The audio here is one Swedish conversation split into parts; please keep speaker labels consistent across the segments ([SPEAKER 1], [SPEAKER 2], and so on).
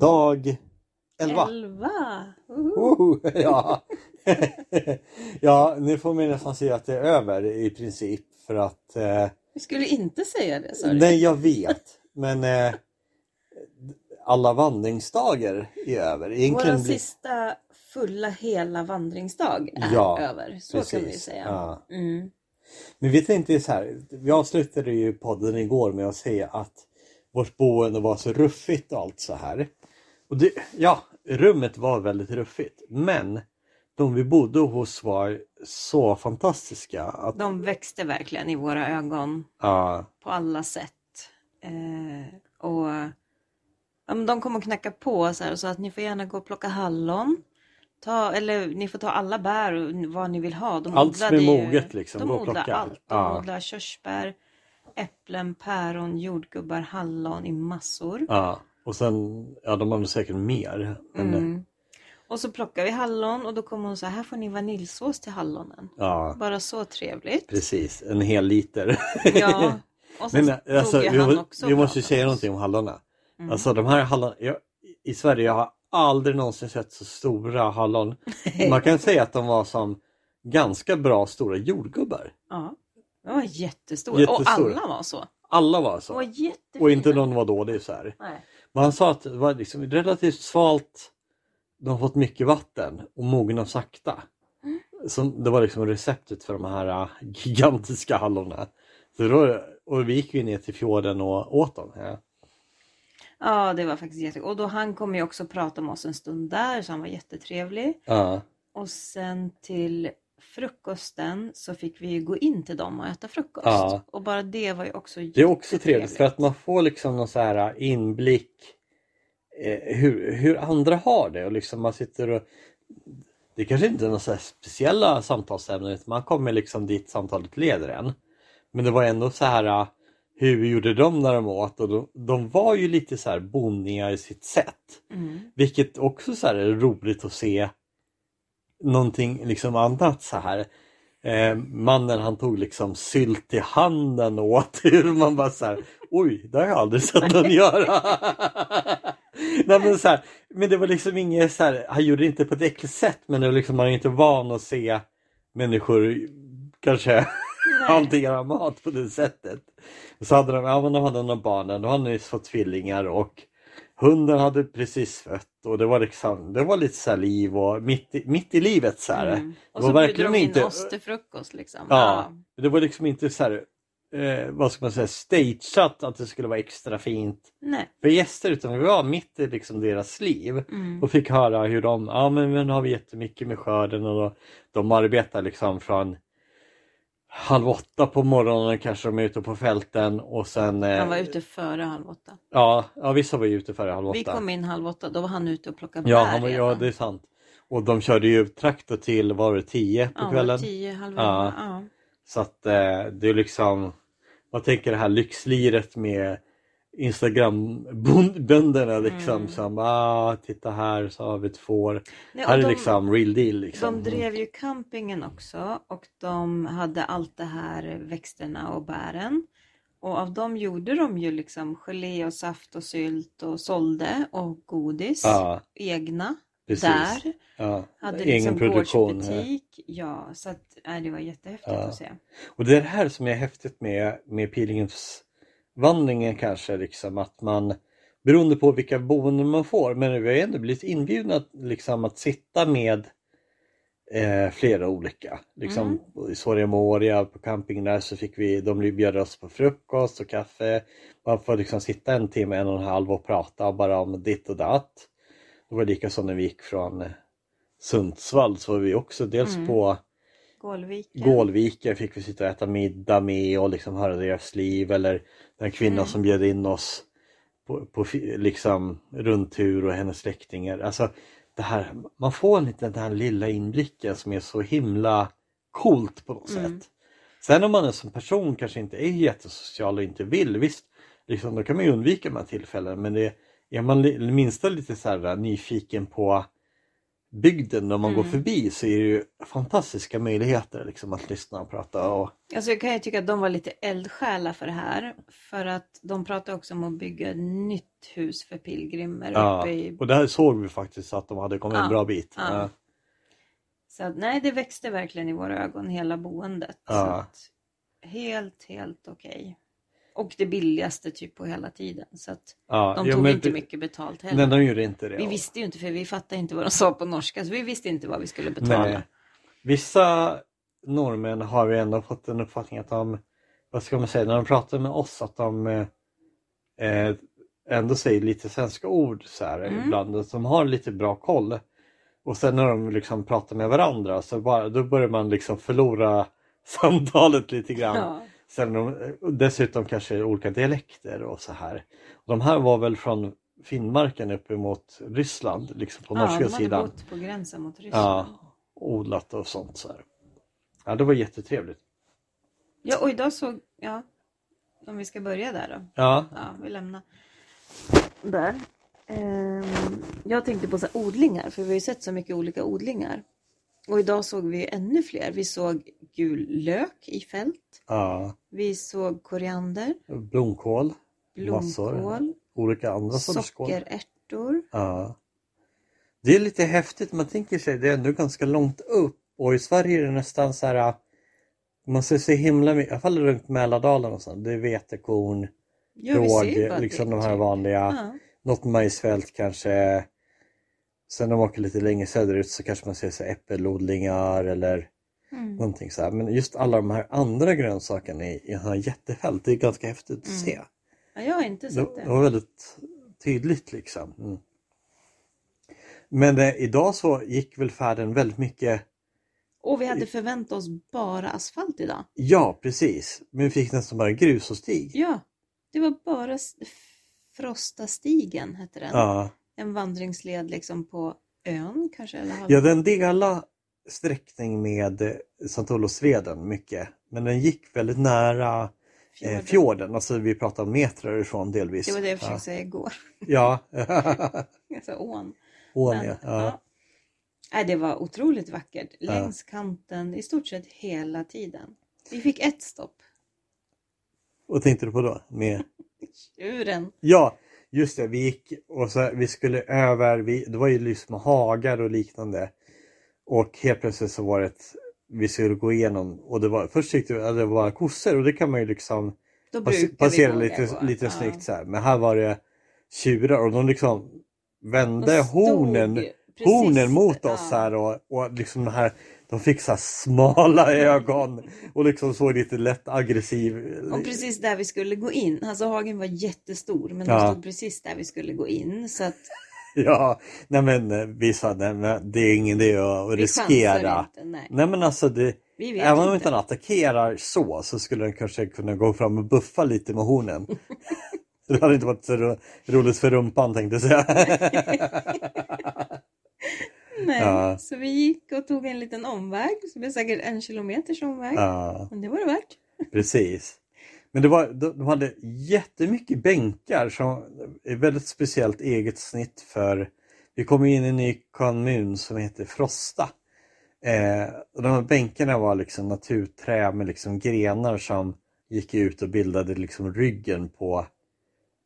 [SPEAKER 1] dag 11.
[SPEAKER 2] Elva!
[SPEAKER 1] Oh, ja. ja, nu får man nästan säga att det är över i princip för att eh,
[SPEAKER 2] Vi skulle inte säga det sa du.
[SPEAKER 1] Nej, jag vet. Men eh, alla vandringsdagar är över. Egentligen
[SPEAKER 2] Vår
[SPEAKER 1] blir-
[SPEAKER 2] sista fulla hela vandringsdag är
[SPEAKER 1] Ja,
[SPEAKER 2] över. Så kan vi
[SPEAKER 1] precis.
[SPEAKER 2] säga.
[SPEAKER 1] Ja.
[SPEAKER 2] Mm.
[SPEAKER 1] Men vi tänkte så här, vi avslutade ju podden igår med att säga att vårt boende var så ruffigt och allt så här. Och det, ja, rummet var väldigt ruffigt. Men de vi bodde hos var så fantastiska. Att,
[SPEAKER 2] De växte verkligen i våra ögon
[SPEAKER 1] ja,
[SPEAKER 2] på alla sätt. Eh, och ja, men De kom och knackade på så här, och sa att ni får gärna gå och plocka hallon. Ta, eller ni får ta alla bär och vad ni vill ha. De
[SPEAKER 1] Allt som är moget, liksom,
[SPEAKER 2] De odlar allt. De
[SPEAKER 1] Ja.
[SPEAKER 2] odlar körsbär, äpplen, päron, jordgubbar, hallon i massor.
[SPEAKER 1] ja. Och sen, ja de hade säkert mer. Men,
[SPEAKER 2] Mm. Och så plockar vi hallon och då kommer hon så här, här får ni vaniljsås till hallonen.
[SPEAKER 1] Ja,
[SPEAKER 2] Bara så trevligt.
[SPEAKER 1] precis. En hel liter.
[SPEAKER 2] Ja. Och sen
[SPEAKER 1] Men alltså,
[SPEAKER 2] stod ju
[SPEAKER 1] vi,
[SPEAKER 2] också
[SPEAKER 1] vi måste säga någonting om hallonen.
[SPEAKER 2] Mm.
[SPEAKER 1] Alltså de här hallon, jag, i Sverige jag har aldrig någonsin sett så stora hallon. Man kan säga att de var som ganska bra stora jordgubbar.
[SPEAKER 2] Ja. De var jättestora.
[SPEAKER 1] Jättestora.
[SPEAKER 2] Och alla var så.
[SPEAKER 1] Alla var så.
[SPEAKER 2] var.
[SPEAKER 1] Och inte någon var dålig så här.
[SPEAKER 2] Nej.
[SPEAKER 1] Men han sa att det var liksom relativt svalt. De har fått mycket vatten och mognar sakta.
[SPEAKER 2] Mm.
[SPEAKER 1] Så det var liksom receptet för de här äh, gigantiska hallonen. Så då, och vi gick ju ner till fjorden och åt dem. Ja.
[SPEAKER 2] Ja, det var faktiskt jätte... Och då han kom ju också prata med oss en stund där, så han var jättetrevlig.
[SPEAKER 1] Ja.
[SPEAKER 2] Och sen till frukosten så fick vi ju gå in till dem och äta frukost.
[SPEAKER 1] Ja.
[SPEAKER 2] Och bara det var ju också
[SPEAKER 1] Det är också trevligt för att man får liksom någon så här inblick eh, hur, hur andra har det och liksom man sitter och det kanske inte är några speciella samtalsämnen utan man kommer liksom dit samtalet leder en. Men det var ändå så här eh, hur gjorde de när de åt och de, de var ju lite så här bonniga i sitt sätt.
[SPEAKER 2] Mm.
[SPEAKER 1] Vilket också så här är roligt att se någonting liksom annat så här. Eh, mannen han tog liksom sylt i handen och åt man bara så här, oj det har jag aldrig sett någon göra. Nej, men, så här, men det var liksom inget så här, han gjorde det inte på ett äckligt sätt men det var liksom, man är inte van att se människor kanske hantera mat på det sättet. Så hade de, ja men de hade några barnen, de hade nyss fått tvillingar och hunden hade precis fött och det var liksom, det var lite så liv och mitt i, mitt i livet så.
[SPEAKER 2] Mm. Och så
[SPEAKER 1] var
[SPEAKER 2] de in oss till frukost liksom.
[SPEAKER 1] Ja, det var liksom inte så här, eh, vad ska man säga, stageat att det skulle vara extra fint
[SPEAKER 2] Nej.
[SPEAKER 1] för gäster utan vi var mitt i liksom deras liv
[SPEAKER 2] Mm.
[SPEAKER 1] och fick höra hur de, ja men nu har vi jättemycket med skörden och då, de arbetar liksom från halv åtta på morgonen kanske de är ute på fälten och sen eh,
[SPEAKER 2] Han var ute före halv åtta.
[SPEAKER 1] ja, ja, vissa var ju ute före halv åtta.
[SPEAKER 2] Vi kom in halv åtta, då var han ute och plockade
[SPEAKER 1] ja,
[SPEAKER 2] bär
[SPEAKER 1] han var, ja,
[SPEAKER 2] redan.
[SPEAKER 1] det är sant. Och de körde ju traktor till, var det tio på
[SPEAKER 2] ja,
[SPEAKER 1] kvällen?
[SPEAKER 2] tio, halv
[SPEAKER 1] Ja.
[SPEAKER 2] elva. Ja.
[SPEAKER 1] Så att eh, det är liksom, man tänker det här lyxliret med Instagram-bönderna liksom
[SPEAKER 2] Mm.
[SPEAKER 1] som, ah, titta här så har vi ett får.
[SPEAKER 2] Nej,
[SPEAKER 1] här är
[SPEAKER 2] de-
[SPEAKER 1] liksom real deal liksom.
[SPEAKER 2] De drev ju campingen också och de hade allt det här växterna och bären. Och av dem gjorde de ju liksom gelé och saft och sylt och sålde och godis.
[SPEAKER 1] Ja,
[SPEAKER 2] Egna.
[SPEAKER 1] precis.
[SPEAKER 2] Där.
[SPEAKER 1] Ja.
[SPEAKER 2] Hade
[SPEAKER 1] Egen
[SPEAKER 2] liksom
[SPEAKER 1] produktion.
[SPEAKER 2] gårdsbutik. Ja, så att, nej, det var jättehäftigt
[SPEAKER 1] Ja.
[SPEAKER 2] att se.
[SPEAKER 1] Och det är det här som är häftigt med, med pilgrimsvandringen kanske, liksom att man beroende på vilka boenden man får, men vi har ändå blivit inbjudna liksom, att sitta med eh, flera olika. Liksom, I Soria Moria på campingen där så fick vi, de bjöd oss på frukost och kaffe. Man får liksom sitta en timme, en och en halv och prata bara om ditt och datt. Det var likaså när vi gick från eh, Sundsvall så var vi också dels
[SPEAKER 2] Mm.
[SPEAKER 1] på
[SPEAKER 2] Gålviken.
[SPEAKER 1] Gålviken fick vi sitta och äta middag med och liksom höra deras liv eller den kvinna
[SPEAKER 2] Mm.
[SPEAKER 1] som bjöd in oss på, på liksom rundtur och hennes släktingar. Alltså det här, man får en liten den här lilla inblicken som är så himla coolt på något
[SPEAKER 2] Mm.
[SPEAKER 1] sätt. Sen om man som person kanske inte är jättesocial och inte vill, visst, liksom, då kan man ju undvika de här tillfällen men det, är man minsta lite så här nyfiken på bygden när man går
[SPEAKER 2] Mm.
[SPEAKER 1] förbi så är det ju fantastiska möjligheter liksom att lyssna och prata. Och,
[SPEAKER 2] Alltså jag kan ju tycka att de var lite eldsjälar för det här. För att de pratade också om att bygga ett nytt hus för pilgrimer
[SPEAKER 1] ja.
[SPEAKER 2] uppe i...
[SPEAKER 1] och där såg vi faktiskt att de hade kommit en
[SPEAKER 2] Ja,
[SPEAKER 1] bra bit.
[SPEAKER 2] ja.
[SPEAKER 1] Ja.
[SPEAKER 2] Så att, nej, det växte verkligen i våra ögon, hela boendet. Att, helt, helt okej. Och det billigaste typ på hela tiden. Så att
[SPEAKER 1] Ja,
[SPEAKER 2] de
[SPEAKER 1] ja,
[SPEAKER 2] tog
[SPEAKER 1] men
[SPEAKER 2] inte mycket betalt heller.
[SPEAKER 1] Nej, de gjorde inte det.
[SPEAKER 2] Vi visste ju inte för vi fattade inte vad de sa på norska så vi visste inte vad vi skulle betala.
[SPEAKER 1] Nej. Vissa norrmän har vi ändå fått en uppfattning att de, vad ska man säga, när de pratar med oss att de eh, eh, ändå säger lite svenska ord så här
[SPEAKER 2] Mm.
[SPEAKER 1] ibland, de har lite bra koll. Och sen när de liksom pratar med varandra så bara, då börjar man liksom förlora samtalet lite grann.
[SPEAKER 2] Ja.
[SPEAKER 1] Sen de, och dessutom kanske olika dialekter och så här. De här var väl från Finnmarken uppemot Ryssland, liksom på
[SPEAKER 2] ja,
[SPEAKER 1] norska
[SPEAKER 2] de hade
[SPEAKER 1] sidan.
[SPEAKER 2] bott på gränsen mot Ryssland.
[SPEAKER 1] Ja, odlat och sånt så här. Ja, det var jättetrevligt.
[SPEAKER 2] Ja, och idag såg, ja, om vi ska börja där då.
[SPEAKER 1] Ja,
[SPEAKER 2] Ja, vi lämnar där. Ehm, jag tänkte på så odlingar, för vi har ju sett så mycket olika odlingar. Och idag såg vi ännu fler. Vi såg gul lök i fält.
[SPEAKER 1] ja.
[SPEAKER 2] Vi såg koriander,
[SPEAKER 1] blomkål, Massor.
[SPEAKER 2] blomkål,
[SPEAKER 1] olika andra sorters kål.
[SPEAKER 2] sockerärtor.
[SPEAKER 1] Ja. Det är lite häftigt, man tänker sig det är ändå ganska långt upp och i Sverige är det nästan så här man ser så himla mycket, i alla fall runt Mälardalen och sånt, det är vetekorn,
[SPEAKER 2] Ja,
[SPEAKER 1] råg, liksom
[SPEAKER 2] det,
[SPEAKER 1] de här
[SPEAKER 2] typ.
[SPEAKER 1] vanliga,
[SPEAKER 2] Ja.
[SPEAKER 1] något majsfält kanske. Sen när man åker lite längre söderut så kanske man ser så äppelodlingar eller
[SPEAKER 2] Mm.
[SPEAKER 1] någonting så här. Men just alla de här andra grönsakerna i, i här jättefält, det är ganska häftigt att
[SPEAKER 2] Mm.
[SPEAKER 1] se.
[SPEAKER 2] ja, jag har inte sett
[SPEAKER 1] det
[SPEAKER 2] det.
[SPEAKER 1] var väldigt tydligt liksom. Mm. Men eh, idag så gick väl färden väldigt mycket,
[SPEAKER 2] Och vi hade förväntat oss bara asfalt idag.
[SPEAKER 1] ja precis, men vi fick nästan bara grus och stig.
[SPEAKER 2] Ja, det var bara Frostastigen hette den.
[SPEAKER 1] Ja,
[SPEAKER 2] En vandringsled liksom på ön kanske? Eller
[SPEAKER 1] ja den delade sträckning med eh, Sankt Olofsveden mycket. Men den gick väldigt nära eh,
[SPEAKER 2] Fjorden.
[SPEAKER 1] fjorden, alltså vi pratar om metrar ifrån delvis.
[SPEAKER 2] Det var det jag försökte
[SPEAKER 1] ja.
[SPEAKER 2] säga igår.
[SPEAKER 1] Ja,
[SPEAKER 2] Alltså ån.
[SPEAKER 1] Ån
[SPEAKER 2] Men,
[SPEAKER 1] ja.
[SPEAKER 2] ja.
[SPEAKER 1] ja.
[SPEAKER 2] Det var otroligt vackert.
[SPEAKER 1] Ja.
[SPEAKER 2] Längs kanten i stort sett hela tiden. Vi fick ett stopp.
[SPEAKER 1] Vad tänkte du på då? Med...
[SPEAKER 2] Tjuren.
[SPEAKER 1] Ja, just det. Vi gick och så vi skulle över, vi, det var ju liksom hagar och liknande. Och helt plötsligt så var det ett, vi skulle gå igenom och det var, först tyckte vi att det var kossor och det kan man ju liksom passera lite,
[SPEAKER 2] gå.
[SPEAKER 1] lite
[SPEAKER 2] Ja.
[SPEAKER 1] snyggt så här. Men här var det tjurar och de liksom vände
[SPEAKER 2] De stod
[SPEAKER 1] hornen,
[SPEAKER 2] precis-
[SPEAKER 1] hornen mot oss
[SPEAKER 2] ja.
[SPEAKER 1] här och, och liksom de här de fick så smala ögon och liksom såg lite lätt aggressiv
[SPEAKER 2] Och precis där vi skulle gå in. Alltså hagen var jättestor men
[SPEAKER 1] Ja.
[SPEAKER 2] de stod precis där vi skulle gå in. Så att
[SPEAKER 1] Ja, nej men eh, vi sa nej, det är ingen idé att
[SPEAKER 2] vi
[SPEAKER 1] riskera.
[SPEAKER 2] inte. Nej.
[SPEAKER 1] Nej men alltså det, även om
[SPEAKER 2] inte.
[SPEAKER 1] inte den attackerar så så skulle den kanske kunna gå fram och buffa lite med hornen. det hade inte varit så ro, roligt för rumpan tänkte jag säga.
[SPEAKER 2] Nej.
[SPEAKER 1] Ja.
[SPEAKER 2] Så vi gick och tog en liten omväg. Så det blev säkert en kilometers omväg.
[SPEAKER 1] ja,
[SPEAKER 2] Men det var det värt.
[SPEAKER 1] precis. Men det var, de, de hade jättemycket bänkar som är väldigt speciellt eget snitt för vi kom in i en ny kommun som heter Frosta. Eh, och de här bänkarna var liksom naturträ med liksom grenar som gick ut och bildade liksom ryggen på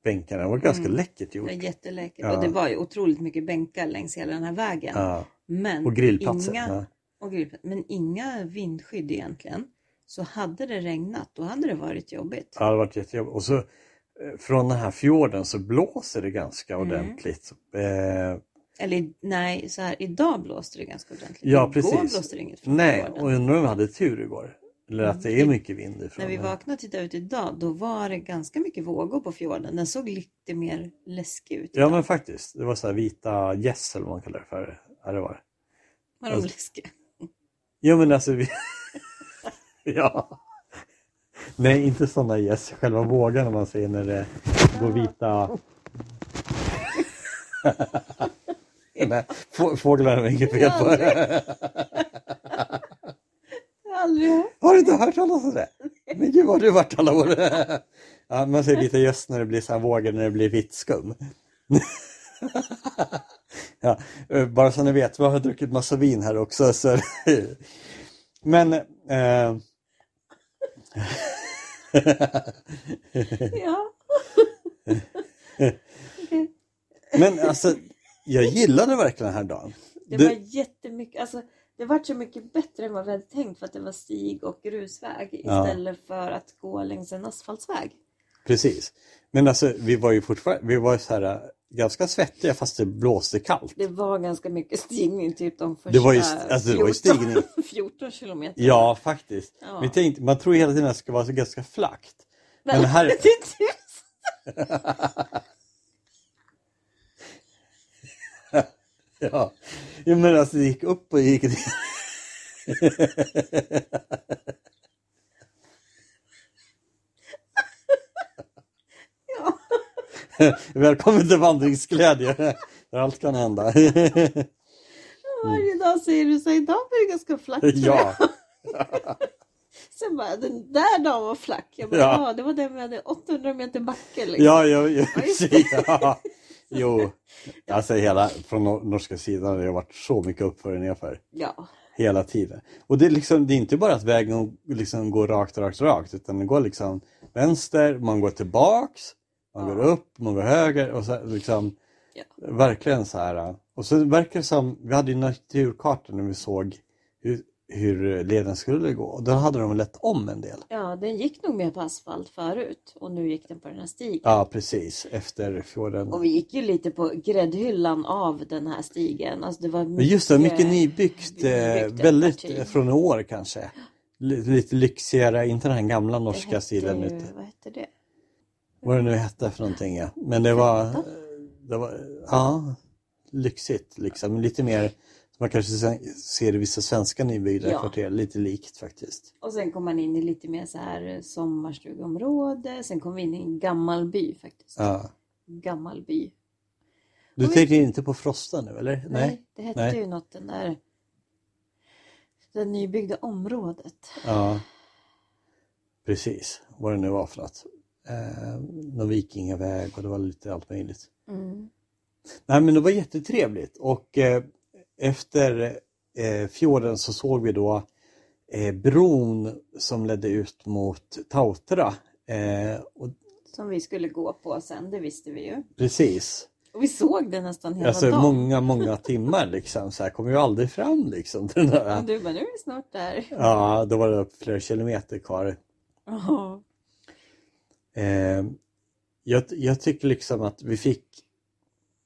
[SPEAKER 1] bänkarna. Det var ganska
[SPEAKER 2] Mm.
[SPEAKER 1] läckert
[SPEAKER 2] Det
[SPEAKER 1] gjort.
[SPEAKER 2] var jätteläckert.
[SPEAKER 1] Ja.
[SPEAKER 2] Och det var ju otroligt mycket bänkar längs hela den här vägen.
[SPEAKER 1] Ja.
[SPEAKER 2] Men
[SPEAKER 1] Och grillplatser.
[SPEAKER 2] Inga, och grillplatser. Men inga vindskydd egentligen. Så hade det regnat, då hade det varit jobbigt.
[SPEAKER 1] Ja, det har varit jättejobbigt. Och så eh, från den här fjorden så blåser det ganska
[SPEAKER 2] Mm.
[SPEAKER 1] ordentligt. Eh,
[SPEAKER 2] Eller nej, så här idag blåste det ganska ordentligt.
[SPEAKER 1] Ja,
[SPEAKER 2] Igår
[SPEAKER 1] precis.
[SPEAKER 2] blåste det inget från
[SPEAKER 1] nej,
[SPEAKER 2] fjorden.
[SPEAKER 1] och undrar om vi hade tur igår. Eller att det är mycket vind ifrån.
[SPEAKER 2] När vi vaknade och tittade ut idag, då var det ganska mycket vågor på fjorden. Den såg lite mer läskig ut
[SPEAKER 1] Ja
[SPEAKER 2] idag.
[SPEAKER 1] men faktiskt. Det var så vita gäss eller vad man kallar det för. Ja, det var.
[SPEAKER 2] Var de
[SPEAKER 1] alltså-
[SPEAKER 2] läskiga?
[SPEAKER 1] Ja men alltså vi... ja. Nej inte sådana gäss. Själva vågorna man ser när det går vita... Nej, få- fåglarna är inget fel på.
[SPEAKER 2] Har
[SPEAKER 1] du inte hört talas om det? Men gud vad har du varit alla år. ja, man ser vita gäss när det blir så här vågor när det blir vitt skum. ja, eh, bara så ni vet, vi har druckit massa vin här också. Så... Men... Eh...
[SPEAKER 2] Ja.
[SPEAKER 1] Men alltså, jag gillade verkligen den här dagen.
[SPEAKER 2] Det
[SPEAKER 1] Du-
[SPEAKER 2] var jättemycket, alltså det var så mycket bättre än vad vi hade tänkt för att det var stig och grusväg
[SPEAKER 1] Ja.
[SPEAKER 2] istället för att gå längs en asfaltsväg.
[SPEAKER 1] Precis. Men alltså, vi var ju fortfarande, vi var så här eh, ganska svettiga fast det blåste kallt.
[SPEAKER 2] Det var ganska mycket stigning typ de första
[SPEAKER 1] Det var ju- alltså, det var ju
[SPEAKER 2] 14,
[SPEAKER 1] stigning.
[SPEAKER 2] 14 kilometer.
[SPEAKER 1] Ja, faktiskt.
[SPEAKER 2] Ja.
[SPEAKER 1] Vi tänkte, man tror hela tiden att det ska vara så ganska flackt.
[SPEAKER 2] Men
[SPEAKER 1] Men här-
[SPEAKER 2] det är typ-
[SPEAKER 1] Ja, ja men alltså det gick upp och gick ner.
[SPEAKER 2] ja.
[SPEAKER 1] Välkommen till vandringsglädje. Där allt kan hända.
[SPEAKER 2] Varje dag säger du så idag var det ganska flackt.
[SPEAKER 1] ja,
[SPEAKER 2] jag." Sen bara, den där dagen var flack. Jag bara,
[SPEAKER 1] Ja.
[SPEAKER 2] ja. det var den vi hade 800 meter backe liksom.
[SPEAKER 1] ja, ja, ja,
[SPEAKER 2] ja.
[SPEAKER 1] Jo, alltså hela från nor- norska sidan har det varit så mycket uppför och nerför.
[SPEAKER 2] Ja.
[SPEAKER 1] Hela tiden. Och det är, liksom, det är inte bara att vägen liksom går rakt, rakt, rakt. Utan det går liksom vänster, man går tillbaks, man
[SPEAKER 2] Ja.
[SPEAKER 1] går upp, man går höger och så liksom
[SPEAKER 2] Ja.
[SPEAKER 1] Verkligen så här. Och så verkar det som, vi hade ju naturkartor när vi såg hur, leden skulle gå. Och då hade de lett om en del.
[SPEAKER 2] ja, den gick nog mer på asfalt förut och nu gick den på den här stigen.
[SPEAKER 1] Ja precis, efter fjorden.
[SPEAKER 2] Och vi gick ju lite på gräddhyllan av den här stigen. Alltså det var mycket,
[SPEAKER 1] just det, mycket nybyggt. Eh,
[SPEAKER 2] nybyggt
[SPEAKER 1] väldigt
[SPEAKER 2] parti.
[SPEAKER 1] eh, från år kanske. Lite lyxigare, inte den här gamla norska
[SPEAKER 2] hette
[SPEAKER 1] stilen.
[SPEAKER 2] Vad hette det?
[SPEAKER 1] vad det nu hette för någonting ja. Men det var, det var ja, lyxigt liksom. Lite mer man kanske se- ser i vissa svenska nybyggda
[SPEAKER 2] Ja.
[SPEAKER 1] kvarter. Lite likt faktiskt.
[SPEAKER 2] Och sen kom man in i lite mer så här sommarstugområde. Sen kom vi in i en gammal by faktiskt.
[SPEAKER 1] Ja.
[SPEAKER 2] Gammal by.
[SPEAKER 1] Du
[SPEAKER 2] vi-
[SPEAKER 1] tänker inte på Frosta nu eller?
[SPEAKER 2] Nej, det hette
[SPEAKER 1] Nej.
[SPEAKER 2] ju något den där det nybyggda området.
[SPEAKER 1] Ja. Precis, vad det nu var för något. Eh, någon vikingaväg och det var lite allt möjligt.
[SPEAKER 2] Mm.
[SPEAKER 1] Nej men det var jättetrevligt och eh, efter eh, fjorden så såg vi då eh, bron som ledde ut mot Tautra. Eh, och
[SPEAKER 2] Som vi skulle gå på sen, det visste vi ju.
[SPEAKER 1] precis,
[SPEAKER 2] Och vi såg det nästan hela
[SPEAKER 1] alltså
[SPEAKER 2] dagen.
[SPEAKER 1] många, många timmar liksom. Så här kom ju aldrig fram liksom. Den
[SPEAKER 2] Och
[SPEAKER 1] där.
[SPEAKER 2] du bara, nu är vi snart där.
[SPEAKER 1] Ja, då var det flera kilometer kvar.
[SPEAKER 2] Ja.
[SPEAKER 1] Eh, jag, jag tycker liksom att vi fick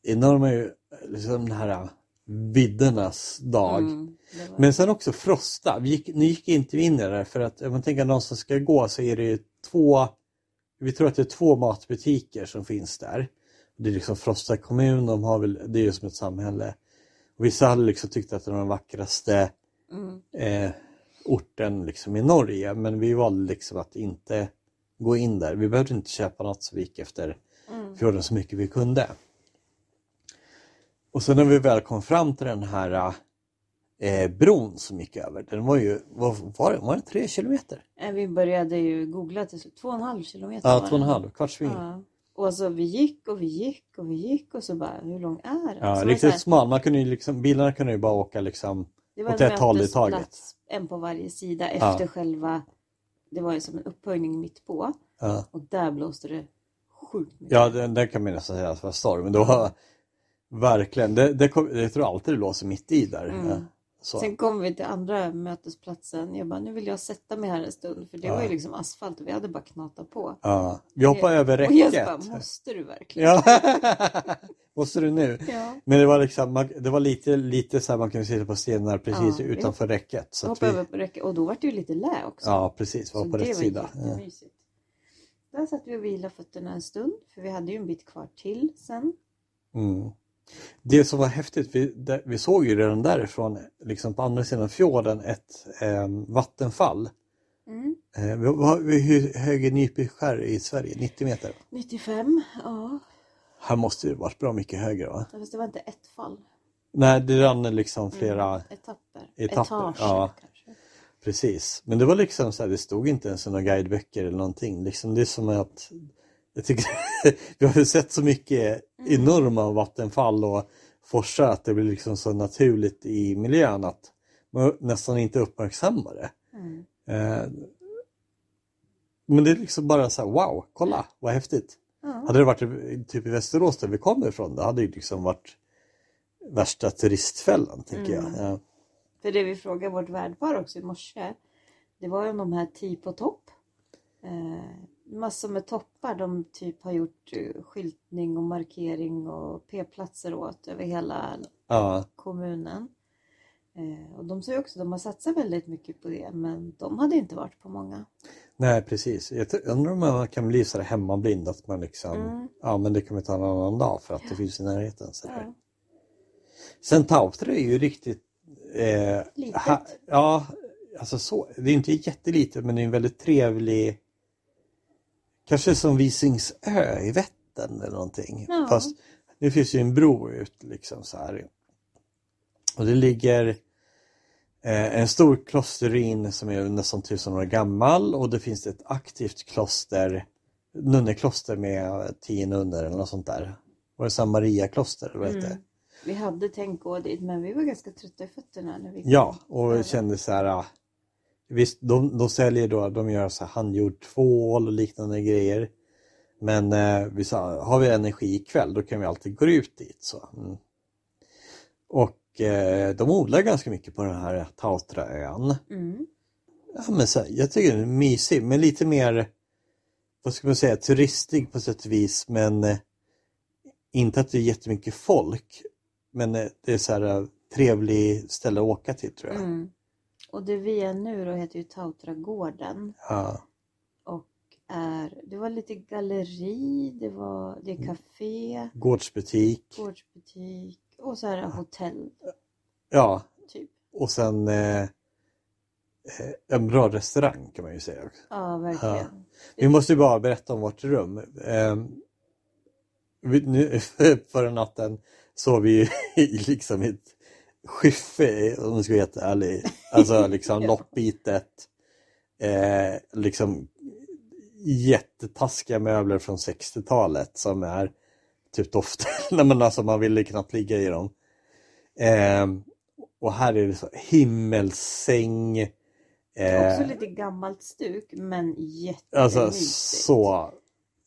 [SPEAKER 1] enorma, liksom den här viddernas dag.
[SPEAKER 2] Mm, var-
[SPEAKER 1] Men sen också Frosta. Vi gick, nu gick inte vi in i det där för att om man tänker någon som ska gå så är det ju två, vi tror att det är två matbutiker som finns där. Det är liksom Frosta kommun, de har väl, det är ju som ett samhälle. Och vissa hade liksom tyckt att det var den vackraste
[SPEAKER 2] Mm.
[SPEAKER 1] eh, orten liksom i Norge men vi valde liksom att inte gå in där. Vi behövde inte köpa något så vi gick efter
[SPEAKER 2] Mm.
[SPEAKER 1] fjorden så mycket vi kunde. Och sen när vi väl kom fram till den här eh, bron som gick över, den var ju, vad var det, var det tre kilometer?
[SPEAKER 2] Eh, Vi började ju googla till slut. Två och en halv kilometer
[SPEAKER 1] Ja, två och en halv, kvartsmil. Ja,
[SPEAKER 2] Ja. Och alltså vi gick och vi gick och vi gick och så bara, hur lång är den? det så
[SPEAKER 1] riktigt
[SPEAKER 2] här-
[SPEAKER 1] smal. Man kunde ju liksom, bilarna kunde ju bara åka liksom
[SPEAKER 2] Det var
[SPEAKER 1] åt ett håll i taget.
[SPEAKER 2] en på varje sida
[SPEAKER 1] Ja.
[SPEAKER 2] efter själva, det var ju som en upphöjning mitt på.
[SPEAKER 1] Ja,
[SPEAKER 2] Och där blåste det sjukt mycket.
[SPEAKER 1] ja den, den kan man nästan säga att det var storm. Men var verkligen, det, det kom, jag tror alltid det blåser mitt i där.
[SPEAKER 2] Mm.
[SPEAKER 1] Ja, så.
[SPEAKER 2] Sen kom vi till andra mötesplatsen. Jag bara, nu vill jag sätta mig här en stund. För det
[SPEAKER 1] Ja.
[SPEAKER 2] var ju liksom asfalt och vi hade bara knatat på.
[SPEAKER 1] Ja, vi hoppade över
[SPEAKER 2] Och jag
[SPEAKER 1] räcket.
[SPEAKER 2] bara, måste du verkligen?
[SPEAKER 1] Ja, måste du nu?
[SPEAKER 2] Ja.
[SPEAKER 1] Men det var liksom, det var lite, lite så här man kunde sitta på stenar precis
[SPEAKER 2] Ja, vi
[SPEAKER 1] utanför räcket. Så
[SPEAKER 2] hoppade
[SPEAKER 1] vi,
[SPEAKER 2] över på räcket och då var det ju lite lä också.
[SPEAKER 1] ja precis, var
[SPEAKER 2] så
[SPEAKER 1] på
[SPEAKER 2] det
[SPEAKER 1] rätt
[SPEAKER 2] var
[SPEAKER 1] sida. Ja.
[SPEAKER 2] jättemysigt. Där satt vi och vilade fötterna en stund. För vi hade ju en bit kvar till sen.
[SPEAKER 1] Mm. Det som var häftigt, vi, det, vi såg ju redan därifrån, liksom på andra sidan fjorden, ett eh, vattenfall.
[SPEAKER 2] Mm.
[SPEAKER 1] Eh, hur hög är Nybyskär i Sverige? 90 meter?
[SPEAKER 2] 95, ja.
[SPEAKER 1] Här måste det varit bra mycket högre va?
[SPEAKER 2] Fast det var inte ett fall.
[SPEAKER 1] Nej, det rann liksom flera,
[SPEAKER 2] Mm, etapper.
[SPEAKER 1] etapper,
[SPEAKER 2] Etager
[SPEAKER 1] ja.
[SPEAKER 2] kanske.
[SPEAKER 1] precis. Men det var liksom så här, det stod inte ens i några guideböcker eller någonting. Liksom, det är som att Jag tycker, vi har ju sett så mycket enorma vattenfall och forsar att det blir liksom så naturligt i miljön att man nästan inte uppmärksammar det.
[SPEAKER 2] Mm.
[SPEAKER 1] Eh, men det är liksom bara så här, wow, kolla vad häftigt.
[SPEAKER 2] Ja.
[SPEAKER 1] Hade det varit typ i Västerås där vi kommer ifrån, det hade ju liksom varit värsta turistfällan tänker
[SPEAKER 2] Mm.
[SPEAKER 1] jag. Ja.
[SPEAKER 2] För det vi frågade vårt värdpar också i morse. Det var ju om de här tio på topp. Eh, massor med toppar de typ har gjort eh, skyltning och markering och p-platser åt över hela
[SPEAKER 1] Ja.
[SPEAKER 2] kommunen. Eh, och de ju också att de har satsat väldigt mycket på det men de hade inte varit på många.
[SPEAKER 1] Nej precis. Jag undrar om man kan bli så här hemmablind att man liksom,
[SPEAKER 2] Mm.
[SPEAKER 1] ja men det kan vi ta en annan dag för att det finns i närheten.
[SPEAKER 2] Ja.
[SPEAKER 1] Sen Tautra är ju riktigt eh,
[SPEAKER 2] Litet.
[SPEAKER 1] ha, Ja, alltså så. Det är inte jättelitet men det är en väldigt trevlig Kanske som Visingsö i Vättern eller någonting.
[SPEAKER 2] Ja.
[SPEAKER 1] Fast nu finns ju en bro ut liksom så här. Och det ligger eh, en stor klosterruin som är nästan tusen år gammal och det finns ett aktivt kloster nunnekloster med tio nunnor eller något sånt där. Och det San Maria kloster, vad heter det?
[SPEAKER 2] Mm. Vi hade tänkt gå dit men vi var ganska trötta i fötterna när vi.
[SPEAKER 1] Ja, och kände så här. Visst, de, de säljer då, de gör så här handgjord tvål och liknande grejer. Men eh, vi sa, har vi energi ikväll då kan vi alltid gå ut dit. Så. Mm. Och eh, de odlar ganska mycket på den här Tautraön.
[SPEAKER 2] Mm.
[SPEAKER 1] Ja, men så, jag tycker den är mysig, men lite mer, vad ska man säga, turistig på sätt och vis. Men eh, inte att det är jättemycket folk. Men eh, det är så här eh, trevlig ställe att åka till tror jag.
[SPEAKER 2] Mm. Och det vi är nu då heter ju Tautragården.
[SPEAKER 1] Ja.
[SPEAKER 2] Och är, det var lite galleri, det var det är café,
[SPEAKER 1] Gårdsbutik.
[SPEAKER 2] gårdsbutik och så här hotell
[SPEAKER 1] Ja,
[SPEAKER 2] typ.
[SPEAKER 1] och sen eh, eh, en bra restaurang kan man ju säga. också.
[SPEAKER 2] Ja, verkligen.
[SPEAKER 1] Vi måste ju bara berätta om vårt rum. Eh, vi, nu, förra natten sov vi ju i liksom ett skiffe om jag ska vara helt ärlig. Alltså liksom loppbitet. Eh, liksom jättetaskiga möbler från 60-talet som är typ. Nej men alltså man ville knappt ligga i dem. Eh, och här är det så himmelsäng. Eh,
[SPEAKER 2] Också lite gammalt stuk men jättemysigt.
[SPEAKER 1] Alltså så.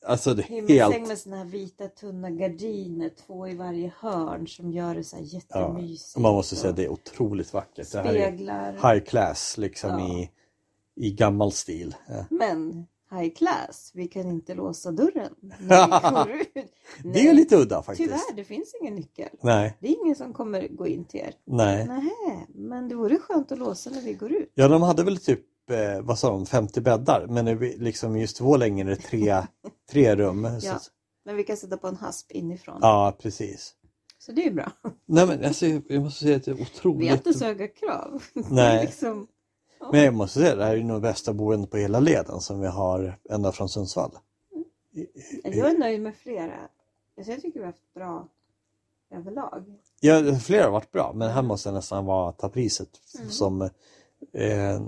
[SPEAKER 1] Alltså det är helt.
[SPEAKER 2] med såna här vita tunna gardiner, två i varje hörn som gör det så här jättemysigt.
[SPEAKER 1] Och man måste säga att det är otroligt vackert.
[SPEAKER 2] Speglar.
[SPEAKER 1] high class liksom
[SPEAKER 2] Ja.
[SPEAKER 1] i, i gammal stil. Ja.
[SPEAKER 2] Men high class, vi kan inte låsa dörren när vi går ut.
[SPEAKER 1] Det är lite udda faktiskt.
[SPEAKER 2] Tyvärr, det finns ingen nyckel.
[SPEAKER 1] Nej,
[SPEAKER 2] Det är ingen som kommer gå in till er.
[SPEAKER 1] nej.
[SPEAKER 2] Nej, men det vore skönt att låsa när vi går ut.
[SPEAKER 1] Ja, de hade väl typ, eh, vad sa de, 50 bäddar. Men är liksom just två längre är det tre, tre rum.
[SPEAKER 2] Ja. Men vi kan sätta på en hasp inifrån.
[SPEAKER 1] ja, precis.
[SPEAKER 2] Så det är bra.
[SPEAKER 1] Nej men alltså, jag måste säga att det är
[SPEAKER 2] Vi har
[SPEAKER 1] otroligt.
[SPEAKER 2] inte så höga krav.
[SPEAKER 1] Nej.
[SPEAKER 2] liksom,
[SPEAKER 1] Men jag måste säga, det här är nog bästa boendet på hela leden som vi har ända från Sundsvall.
[SPEAKER 2] jag är nöjd med flera. Alltså jag tycker vi har haft bra överlag.
[SPEAKER 1] Ja, flera har varit bra, men här måste jag nästan vara, ta priset
[SPEAKER 2] Mm.
[SPEAKER 1] som eh,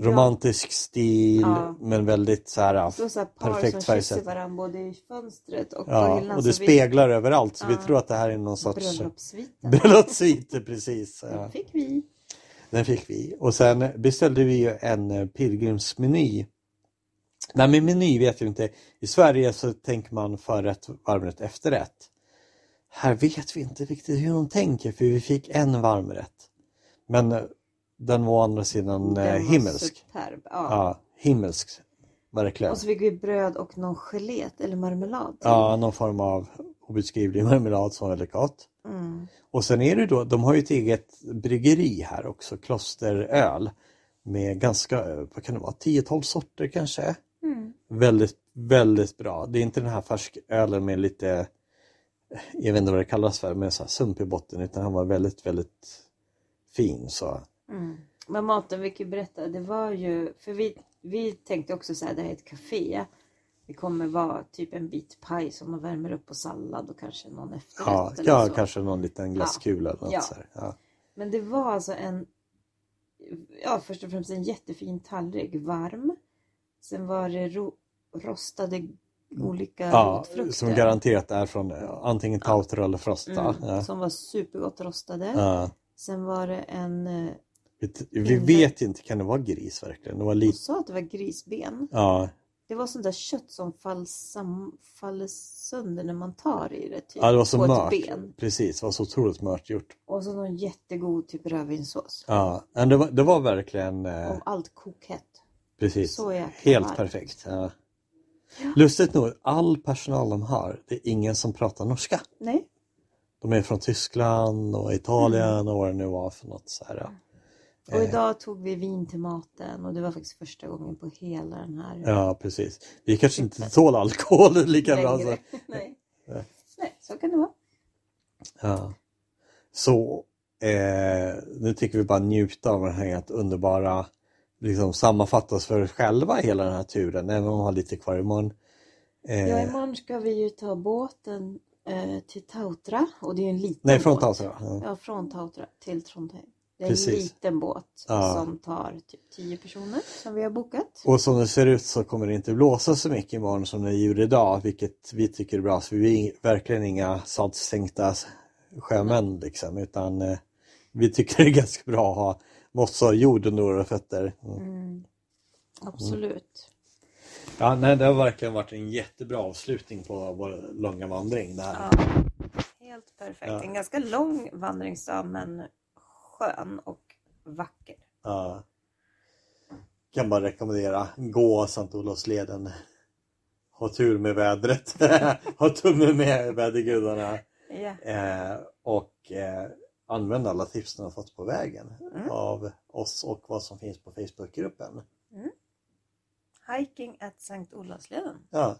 [SPEAKER 1] romantisk stil
[SPEAKER 2] Ja.
[SPEAKER 1] men väldigt så här,
[SPEAKER 2] Så, så här
[SPEAKER 1] perfekt färgsättning.
[SPEAKER 2] varandra både i fönstret och på
[SPEAKER 1] Ja,
[SPEAKER 2] hyllan.
[SPEAKER 1] och det
[SPEAKER 2] så vi-
[SPEAKER 1] speglar överallt så vi
[SPEAKER 2] Ja.
[SPEAKER 1] tror att det här är någon sorts bröllopssvit. Precis.
[SPEAKER 2] Den fick vi.
[SPEAKER 1] Den fick vi. Och sen beställde vi ju en eh, pilgrimsmeny. Nej men meny vet jag inte. I Sverige så tänker man förrätt, varmrätt, efterrätt. Här vet vi inte riktigt hur de tänker för vi fick en varmrätt. Men eh, den var å andra sidan eh, himmelsk.
[SPEAKER 2] Superb. Ja.
[SPEAKER 1] Ja, himmelsk. Verkligen.
[SPEAKER 2] Och så fick vi bröd och någon gelet eller marmelad.
[SPEAKER 1] Ja, någon form av obeskrivlig marmelad som var väldigt gott.
[SPEAKER 2] Mm.
[SPEAKER 1] Och sen är det då, de har ju ett eget bryggeri här också, Klosteröl. Med ganska, eh, vad kan det vara, 10-12 sorter kanske.
[SPEAKER 2] Mm.
[SPEAKER 1] Väldigt, väldigt bra. Det är inte den här färskölen med lite, eh, jag vet inte vad det kallas för, med så här sump i botten utan han var väldigt, väldigt fin så.
[SPEAKER 2] Mm. Men maten vi kan berätta, det var ju, för vi, vi tänkte också så här, det här är ett café. Det kommer vara typ en bit paj som man värmer upp på sallad och kanske någon efterrätt
[SPEAKER 1] Ja,
[SPEAKER 2] eller
[SPEAKER 1] ja
[SPEAKER 2] så.
[SPEAKER 1] kanske någon liten glasskula eller något
[SPEAKER 2] Ja.
[SPEAKER 1] så. Ja.
[SPEAKER 2] Men det var alltså en, ja först och främst en jättefin tallrik, varm. Sen var det ro, rostade olika
[SPEAKER 1] Ja,
[SPEAKER 2] rotfrukter.
[SPEAKER 1] som garanterat är från antingen Tautra eller Frosta.
[SPEAKER 2] Mm,
[SPEAKER 1] Ja.
[SPEAKER 2] Som var supergott rostade.
[SPEAKER 1] Ja.
[SPEAKER 2] Sen var det en, eh,
[SPEAKER 1] Vi, vet inte, kan det vara gris verkligen? Det var
[SPEAKER 2] hon
[SPEAKER 1] lite,
[SPEAKER 2] sa att det var grisben.
[SPEAKER 1] ja,
[SPEAKER 2] Det var sånt där kött som fall sam, faller sönder när man tar i det. Typ,
[SPEAKER 1] ja, det var så mört.
[SPEAKER 2] ben.
[SPEAKER 1] Precis, det var så otroligt mört gjort.
[SPEAKER 2] Och så någon jättegod typ rödvinssås.
[SPEAKER 1] Ja, men det var, det var verkligen eh,
[SPEAKER 2] Om allt kokhett.
[SPEAKER 1] precis helt
[SPEAKER 2] varmt.
[SPEAKER 1] perfekt. Ja. Lustigt nog, all personal de har, det är ingen som pratar norska.
[SPEAKER 2] Nej,
[SPEAKER 1] De är från Tyskland och Italien och vad det nu var för något. Så här, ja.
[SPEAKER 2] Och
[SPEAKER 1] Eh.
[SPEAKER 2] idag tog vi vin till maten och det var faktiskt första gången på hela den här
[SPEAKER 1] ja, precis. Vi kanske inte tål alkohol lika bra. Så.
[SPEAKER 2] Nej.
[SPEAKER 1] Nej.
[SPEAKER 2] Nej, så kan det vara.
[SPEAKER 1] Ja. Så eh, nu tycker vi bara njuta av den här helt underbara, liksom sammanfattas för oss själva hela den här turen, även om vi har lite kvar imorgon. Eh,
[SPEAKER 2] Ja, imorgon ska vi ju ta båten eh, till Tautra och det är ju en liten
[SPEAKER 1] nej, från. Tautra. Ja.
[SPEAKER 2] Ja, från Tautra till Trondheim. Det är
[SPEAKER 1] Precis.
[SPEAKER 2] en liten båt
[SPEAKER 1] Ja.
[SPEAKER 2] som tar typ 10 personer som vi har bokat.
[SPEAKER 1] Och som det ser ut så kommer det inte blåsa så mycket imorgon som det gjorde idag, vilket vi tycker är bra. Så vi är verkligen inga sadsänkta sjömän liksom, utan eh, vi tycker det är ganska bra att ha mossa och jord under våra fötter. Mm.
[SPEAKER 2] Mm. Absolut.
[SPEAKER 1] Ja, nej, det har verkligen varit en jättebra avslutning på vår långa vandring. Det här.
[SPEAKER 2] Ja. Helt perfekt.
[SPEAKER 1] Ja.
[SPEAKER 2] En ganska lång vandringsdag men skön och vacker.
[SPEAKER 1] Ja. Kan bara rekommendera, gå Sankt Olofsleden. Ha tur med vädret. ha tumme med vädergudarna.
[SPEAKER 2] Ja.
[SPEAKER 1] Eh, och eh, använd alla tips ni har fått på vägen
[SPEAKER 2] Mm.
[SPEAKER 1] av oss och vad som finns på Facebookgruppen.
[SPEAKER 2] Hiking at Sankt Olofsleden.
[SPEAKER 1] Ja,